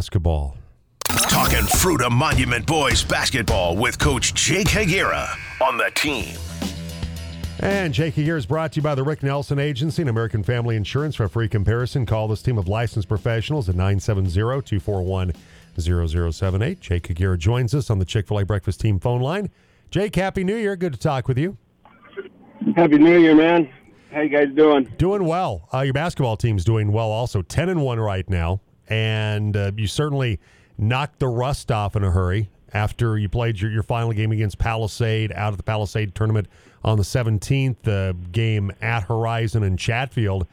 basketball. Talking Fruita Monument Boys basketball with Coach Jake Aguirre on the team. And Jake here is brought to you by the Rick Nelson Agency and American Family Insurance. For a free comparison, call this team of licensed professionals at 970-241-0078. Jake Aguirre joins us on the Chick-fil-A Breakfast Team phone line. Jake, Happy New Year. Good to talk with you. Happy New Year, man. How you guys doing? Doing well. Uh, your basketball team's doing well also. 10 and 1 right now. And uh, you certainly knocked the rust off in a hurry after you played your, your final game against Palisade out of the Palisade tournament on the 17th, the game at Horizon and Chatfield.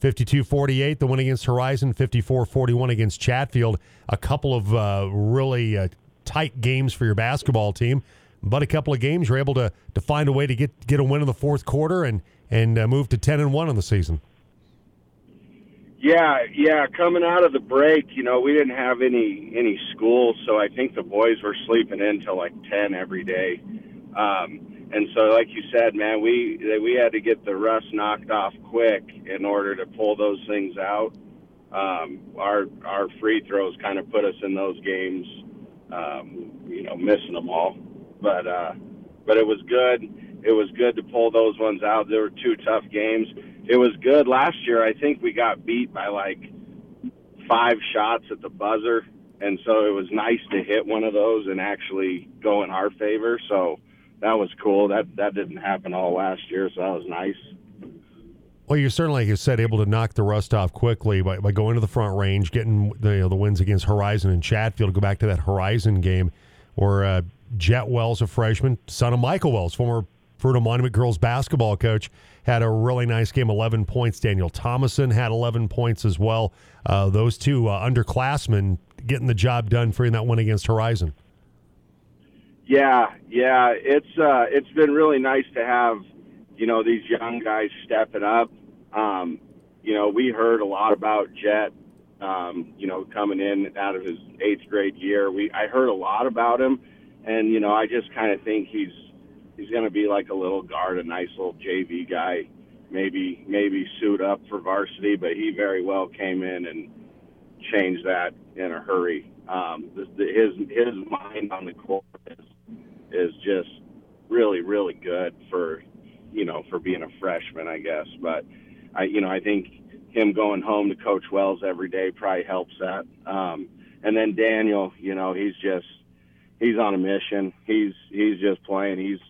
52 48, the win against Horizon, 54 41 against Chatfield. A couple of uh, really uh, tight games for your basketball team, but a couple of games you're able to, to find a way to get, get a win in the fourth quarter and, and uh, move to 10 and 1 on the season. Yeah, yeah. Coming out of the break, you know, we didn't have any any school, so I think the boys were sleeping in till like ten every day. Um, and so, like you said, man, we we had to get the rust knocked off quick in order to pull those things out. Um, our our free throws kind of put us in those games, um, you know, missing them all. But uh, but it was good. It was good to pull those ones out. There were two tough games. It was good last year. I think we got beat by like five shots at the buzzer, and so it was nice to hit one of those and actually go in our favor. So that was cool. That that didn't happen all last year, so that was nice. Well, you're certainly, like you said, able to knock the rust off quickly by, by going to the front range, getting the, you know, the wins against Horizon and Chatfield. Go back to that Horizon game where uh, Jet Wells, a freshman, son of Michael Wells, former Fruita Monument girls basketball coach, had a really nice game, 11 points. Daniel Thomason had 11 points as well. Uh, those two uh, underclassmen getting the job done for you that win against Horizon. Yeah, yeah, it's uh, it's been really nice to have you know these young guys stepping up. Um, you know, we heard a lot about Jet. Um, you know, coming in out of his eighth grade year, we I heard a lot about him, and you know, I just kind of think he's he's going to be like a little guard, a nice little JV guy, maybe maybe suit up for varsity, but he very well came in and changed that in a hurry. Um, the, the, his his mind on the court is is just really really good for you know for being a freshman I guess. But I you know I think him going home to coach Wells every day probably helps that. Um and then Daniel you know he's just he's on a mission. He's he's just playing. He's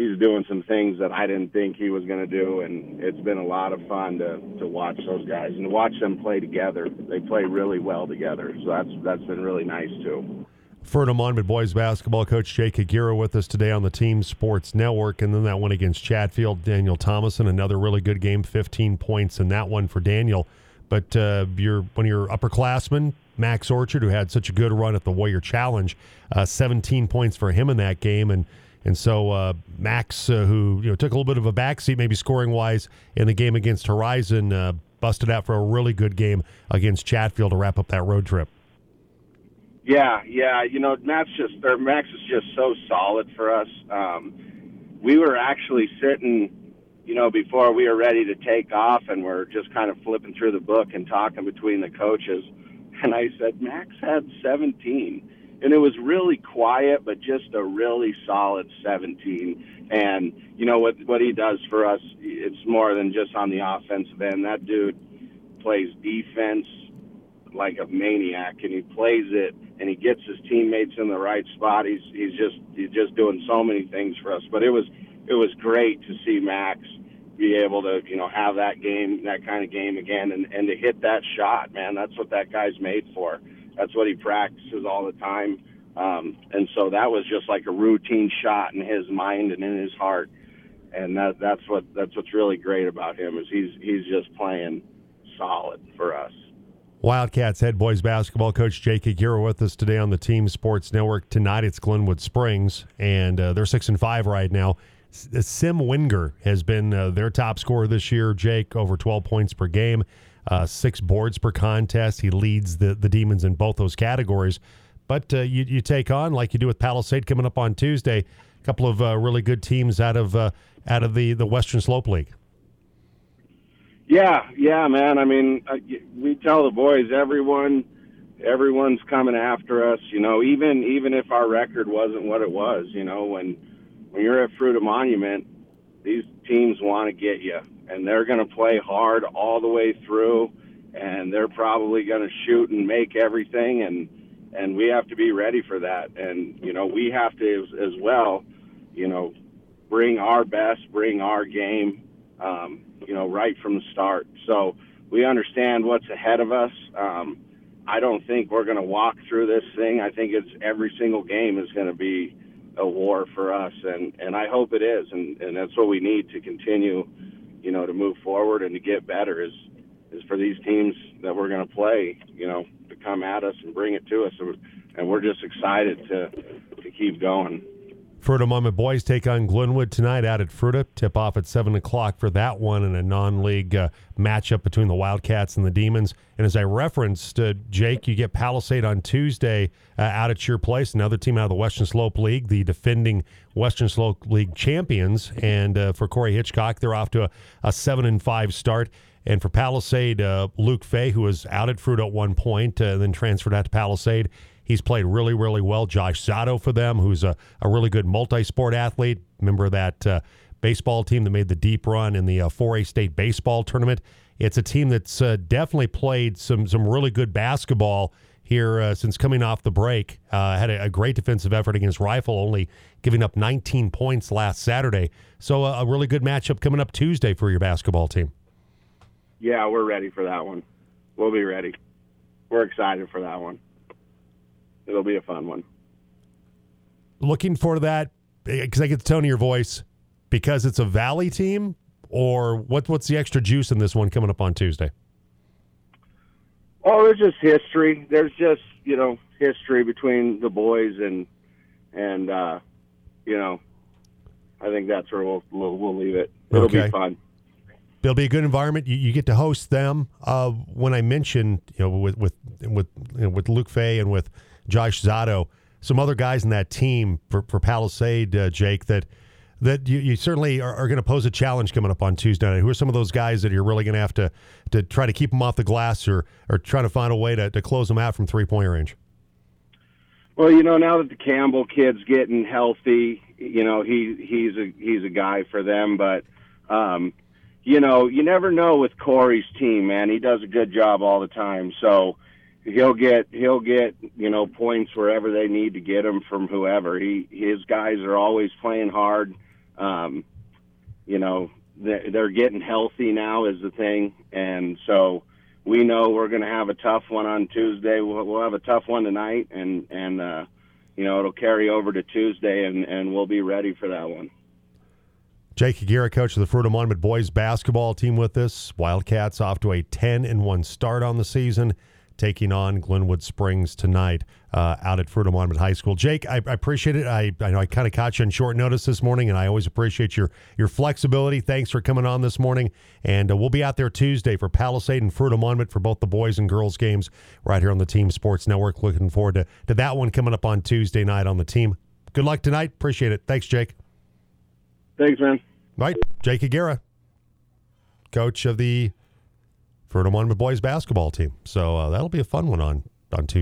he's doing some things that I didn't think he was going to do, and it's been a lot of fun to to watch those guys and watch them play together. They play really well together, so that's that's been really nice too. Fruita Monument boys basketball coach Jake Aguirre with us today on the Team Sports Network. And then that one against Chatfield, Daniel Thomason, another really good game, 15 points in that one for Daniel. But uh, you're, one of your upperclassmen, Max Orchard, who had such a good run at the Warrior Challenge, uh, 17 points for him in that game. And and so uh, Max, uh, who you know took a little bit of a backseat, maybe scoring wise in the game against Horizon, uh, busted out for a really good game against Chatfield to wrap up that road trip. Yeah, yeah. You know, Max just or Max is just so solid for us. Um, we were actually sitting, you know, before we were ready to take off, and we're just kind of flipping through the book and talking between the coaches. And I said, Max had 17, and it was really quiet, but just a really solid 17. And you know what what he does for us, it's more than just on the offensive end. That dude plays defense like a maniac, and he plays it, and he gets his teammates in the right spot. He's he's just he's just doing so many things for us. But it was it was great to see Max be able to you know have that game, that kind of game again, and and to hit that shot, man. That's what that guy's made for. That's what he practices all the time. Um, and so that was just like a routine shot in his mind and in his heart. And that, that's what that's what's really great about him is he's he's just playing solid for us. Wildcats head boys basketball coach Jake Aguirre with us today on the Team Sports Network. Tonight it's Glenwood Springs, and uh, they're six and five right now. Uh, Sim Winger has been uh, their top scorer this year. Jake over 12 points per game, uh, six boards per contest. He leads the the Demons in both those categories. But uh, you you take on like you do with Palisade coming up on Tuesday, a couple of uh, really good teams out of out of the the Western Slope League. Yeah, yeah, man. I mean, uh, we tell the boys everyone everyone's coming after us. You know, even even if our record wasn't what it was, you know, when when you're at Fruita Monument, these teams want to get you, and they're going to play hard all the way through, and they're probably going to shoot and make everything, and and we have to be ready for that, and you know, we have to as, as well, you know, bring our best, bring our game, um, you know, right from the start. So we understand what's ahead of us. Um, I don't think we're going to walk through this thing. I think it's every single game is going to be a war for us, and and I hope it is, and and that's what we need to continue, you know, to move forward and to get better. Is is for these teams that we're going to play, you know, to come at us and bring it to us, and we're just excited to to keep going. Fruita Monument boys take on Glenwood tonight out at Fruita. Tip off at 7 o'clock for that one in a non league uh, matchup between the Wildcats and the Demons. And as I referenced, uh, Jake, you get Palisade on Tuesday uh, out at your place, another team out of the Western Slope League, the defending Western Slope League champions. And uh, for Corey Hitchcock, they're off to a, a 7 and 5 start. And for Palisade, uh, Luke Fay, who was out at Fruita at one point, uh, then transferred out to Palisade. He's played really, really well. Josh Zotto for them, who's a, a really good multi sport athlete, member of that uh, baseball team that made the deep run in the uh, 4A state baseball tournament. It's a team that's uh, definitely played some, some really good basketball here uh, since coming off the break. Uh, had a, a, great defensive effort against Rifle, only giving up 19 points last Saturday. So uh, a really good matchup coming up Tuesday for your basketball team. Yeah, we're ready for that one. We'll be ready. We're excited for that one it'll be a fun one. Looking for that because I get the tone of your voice because it's a Valley team, or what? What's the extra juice in this one coming up on Tuesday? Oh, there's just history. There's just you know history between the boys and and uh, you know I think that's where we'll we'll, we'll leave it. It'll okay. be fun. It'll be a good environment. You, you get to host them. Uh, when I mentioned, you know, with with with you know, with Luke Fay and with Josh Zotto, some other guys in that team for, for Palisade, uh, Jake, that that you, you certainly are, are going to pose a challenge coming up on Tuesday night. Who are some of those guys that you're really going to have to to try to keep them off the glass or or try to find a way to, to close them out from three point range? Well, you know, now that the Campbell kid's getting healthy, you know he he's a he's a guy for them. But um, you know, you never know with Corey's team, man. He does a good job all the time. So he'll get he'll get you know points wherever they need to get them from whoever. He his guys are always playing hard. Um, you know they're getting healthy now is the thing, and so we know we're going to have a tough one on Tuesday. We'll, we'll have a tough one tonight, and and uh, you know it'll carry over to Tuesday, and and we'll be ready for that one. Jake Aguirre, coach of the Fruita Monument boys basketball team, with us. Wildcats off to a ten and one start on the season taking on Glenwood Springs tonight uh, out at Fruita Monument High School. Jake, I, I appreciate it. I, I know I kind of caught you on short notice this morning, and I always appreciate your your flexibility. Thanks for coming on this morning, and uh, we'll be out there Tuesday for Palisade and Fruita Monument for both the boys and girls games right here on the Team Sports Network. Looking forward to, to that one coming up on Tuesday night on the team. Good luck tonight. Appreciate it. Thanks, Jake. Thanks, man. Right, Jake Aguirre, coach of the Fruita Monument boys basketball team. So uh, that'll be a fun one on on Tuesday.